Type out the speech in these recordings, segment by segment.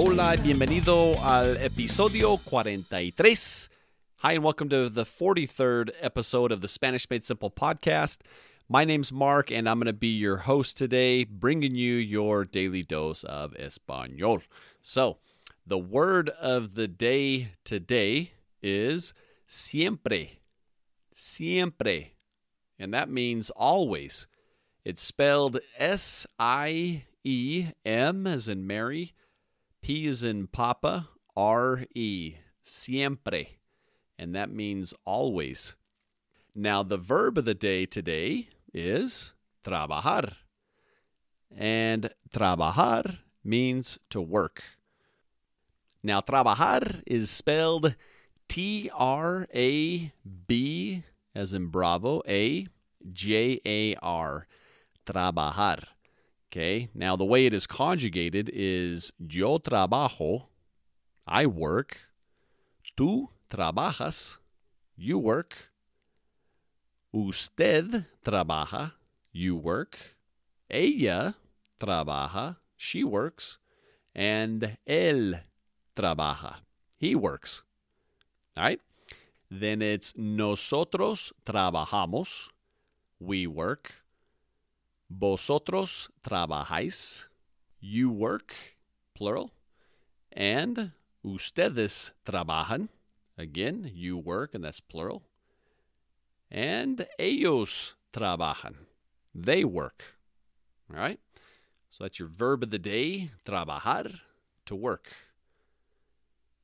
Hola, bienvenido al episodio 43. Hi, and welcome to the 43rd episode of the Spanish Made Simple podcast. My name's Mark, and I'm going to be your host today, bringing you your daily dose of Espanol. So, the word of the day today is siempre. Siempre. And that means always. It's spelled S I E M as in Mary, P as in Papa, R E. Siempre. And that means always. Now, the verb of the day today is trabajar. And trabajar means to work. Now, trabajar is spelled T R A B, as in Bravo, A J A R. Trabajar. Okay, now the way it is conjugated is yo trabajo, I work, tú trabajas, you work, usted trabaja, you work, ella trabaja, she works, and él trabaja. He works. All right? Then it's nosotros trabajamos. We work. Vosotros trabajáis. You work, plural. And ustedes trabajan. Again, you work, and that's plural. And ellos trabajan. They work. All right? So that's your verb of the day, trabajar, to work.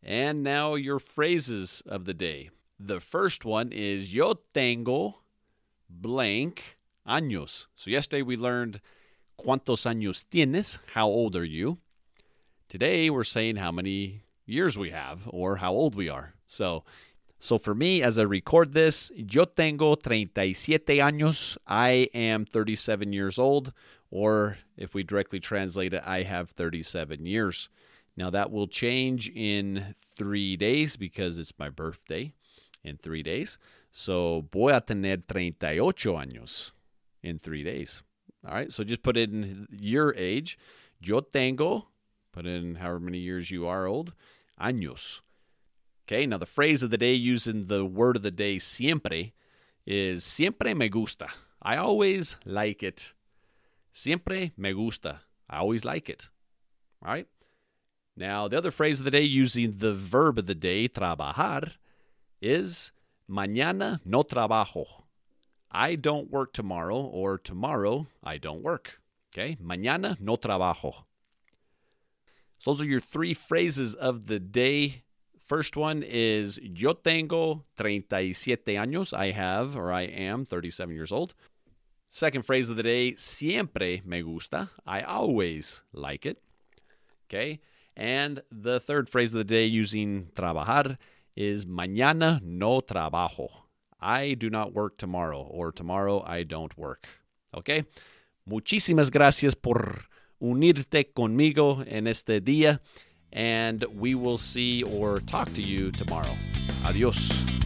And now your phrases of the day. The first one is Yo tengo blank años. So yesterday we learned cuántos años tienes, how old are you? Today we're saying how many years we have or how old we are. So so for me as I record this, yo tengo 37 años. I am 37 years old or if we directly translate it, I have 37 years. Now, that will change in three days because it's my birthday in three days. So, voy a tener 38 años in three days. All right. So, just put in your age. Yo tengo, put in however many years you are old, años. Okay. Now, the phrase of the day using the word of the day siempre is siempre me gusta. I always like it. Siempre me gusta. I always like it. All right. Now, the other phrase of the day using the verb of the day, trabajar, is mañana no trabajo. I don't work tomorrow, or tomorrow I don't work. Okay? Mañana no trabajo. So those are your three phrases of the day. First one is Yo tengo 37 años. I have, or I am, 37 years old. Second phrase of the day, siempre me gusta. I always like it. Okay? And the third phrase of the day using trabajar is mañana no trabajo. I do not work tomorrow, or tomorrow I don't work. Okay? Muchísimas gracias por unirte conmigo en este día, and we will see or talk to you tomorrow. Adios.